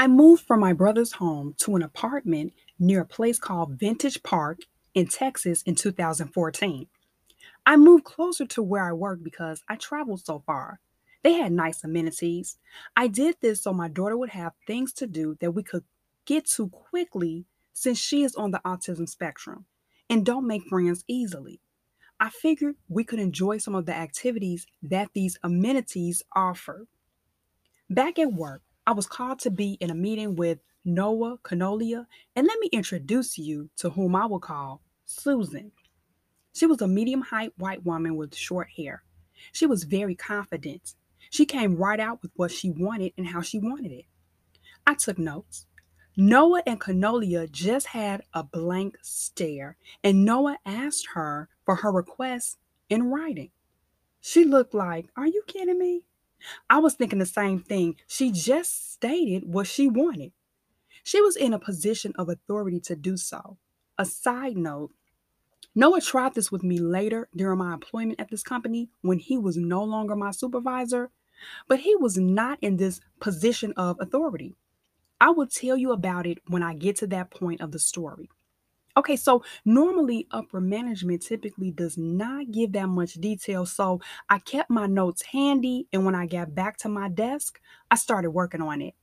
I moved from my brother's home to an apartment near a place called Vintage Park in Texas in 2014. I moved closer to where I work because I traveled so far. They had nice amenities. I did this so my daughter would have things to do that we could get to quickly since she is on the autism spectrum and don't make friends easily. I figured we could enjoy some of the activities that these amenities offer. Back at work, I was called to be in a meeting with Noah Canolia, and let me introduce you to whom I will call Susan. She was a medium height white woman with short hair. She was very confident. She came right out with what she wanted and how she wanted it. I took notes. Noah and Canolia just had a blank stare, and Noah asked her for her request in writing. She looked like, Are you kidding me? I was thinking the same thing. She just stated what she wanted. She was in a position of authority to do so. A side note Noah tried this with me later during my employment at this company when he was no longer my supervisor, but he was not in this position of authority. I will tell you about it when I get to that point of the story. Okay, so normally upper management typically does not give that much detail. So I kept my notes handy, and when I got back to my desk, I started working on it.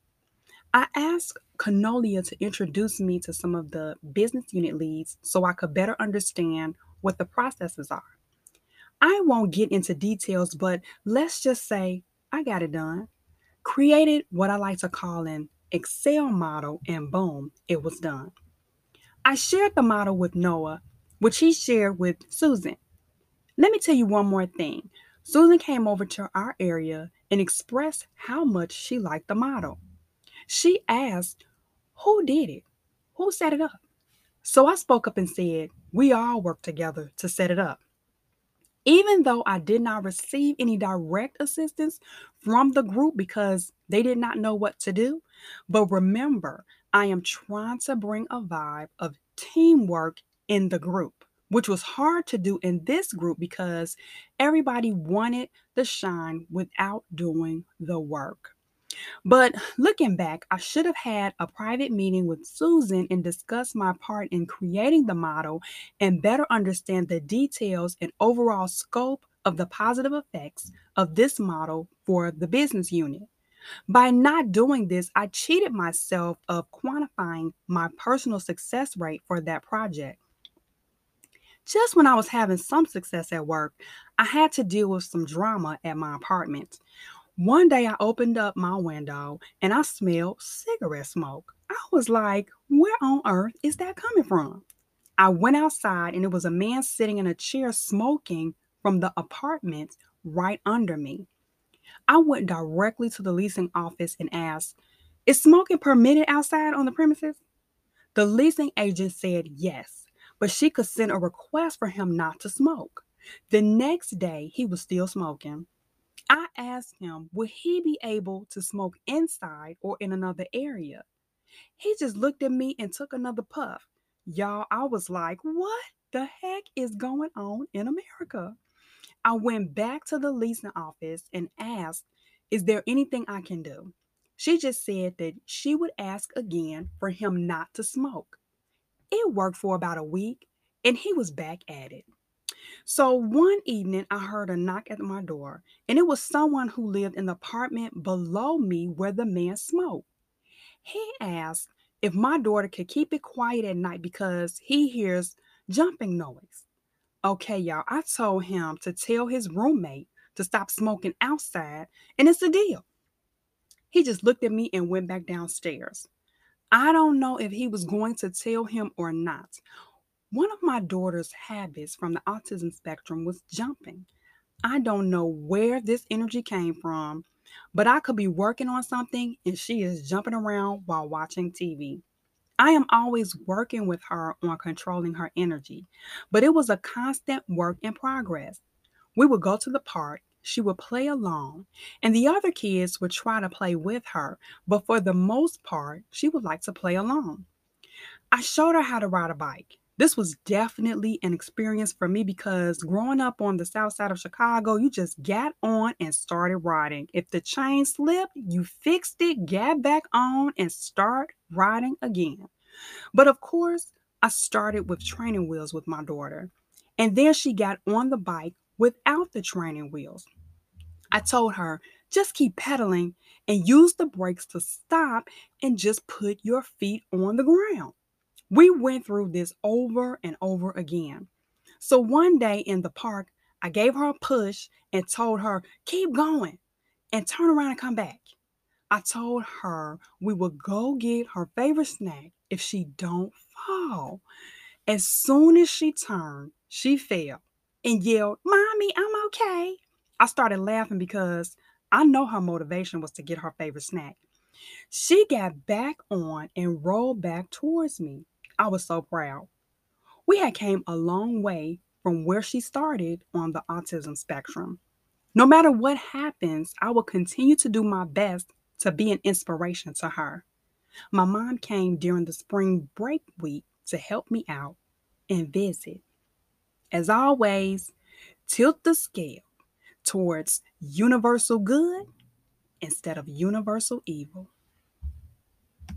I asked Canolia to introduce me to some of the business unit leads so I could better understand what the processes are. I won't get into details, but let's just say I got it done. Created what I like to call an Excel model, and boom, it was done. I shared the model with Noah, which he shared with Susan. Let me tell you one more thing. Susan came over to our area and expressed how much she liked the model. She asked, Who did it? Who set it up? So I spoke up and said, We all worked together to set it up. Even though I did not receive any direct assistance from the group because they did not know what to do, but remember, I am trying to bring a vibe of teamwork in the group, which was hard to do in this group because everybody wanted the shine without doing the work. But looking back, I should have had a private meeting with Susan and discuss my part in creating the model and better understand the details and overall scope of the positive effects of this model for the business unit. By not doing this, I cheated myself of quantifying my personal success rate for that project. Just when I was having some success at work, I had to deal with some drama at my apartment. One day I opened up my window and I smelled cigarette smoke. I was like, where on earth is that coming from? I went outside and it was a man sitting in a chair smoking from the apartment right under me. I went directly to the leasing office and asked, Is smoking permitted outside on the premises? The leasing agent said yes, but she could send a request for him not to smoke. The next day, he was still smoking. I asked him, would he be able to smoke inside or in another area? He just looked at me and took another puff. Y'all, I was like, what the heck is going on in America? I went back to the leasing office and asked, Is there anything I can do? She just said that she would ask again for him not to smoke. It worked for about a week and he was back at it. So one evening, I heard a knock at my door, and it was someone who lived in the apartment below me where the man smoked. He asked if my daughter could keep it quiet at night because he hears jumping noise. Okay, y'all, I told him to tell his roommate to stop smoking outside, and it's a deal. He just looked at me and went back downstairs. I don't know if he was going to tell him or not. One of my daughter's habits from the autism spectrum was jumping. I don't know where this energy came from, but I could be working on something and she is jumping around while watching TV. I am always working with her on controlling her energy, but it was a constant work in progress. We would go to the park, she would play along, and the other kids would try to play with her, but for the most part, she would like to play alone. I showed her how to ride a bike. This was definitely an experience for me because growing up on the south side of Chicago, you just got on and started riding. If the chain slipped, you fixed it, got back on, and start riding again. But of course, I started with training wheels with my daughter. And then she got on the bike without the training wheels. I told her, just keep pedaling and use the brakes to stop and just put your feet on the ground. We went through this over and over again. So one day in the park, I gave her a push and told her, keep going and turn around and come back. I told her we would go get her favorite snack if she don't fall. As soon as she turned, she fell and yelled, Mommy, I'm okay. I started laughing because I know her motivation was to get her favorite snack. She got back on and rolled back towards me. I was so proud. We had came a long way from where she started on the autism spectrum. No matter what happens, I will continue to do my best to be an inspiration to her. My mom came during the spring break week to help me out and visit. As always, tilt the scale towards universal good instead of universal evil.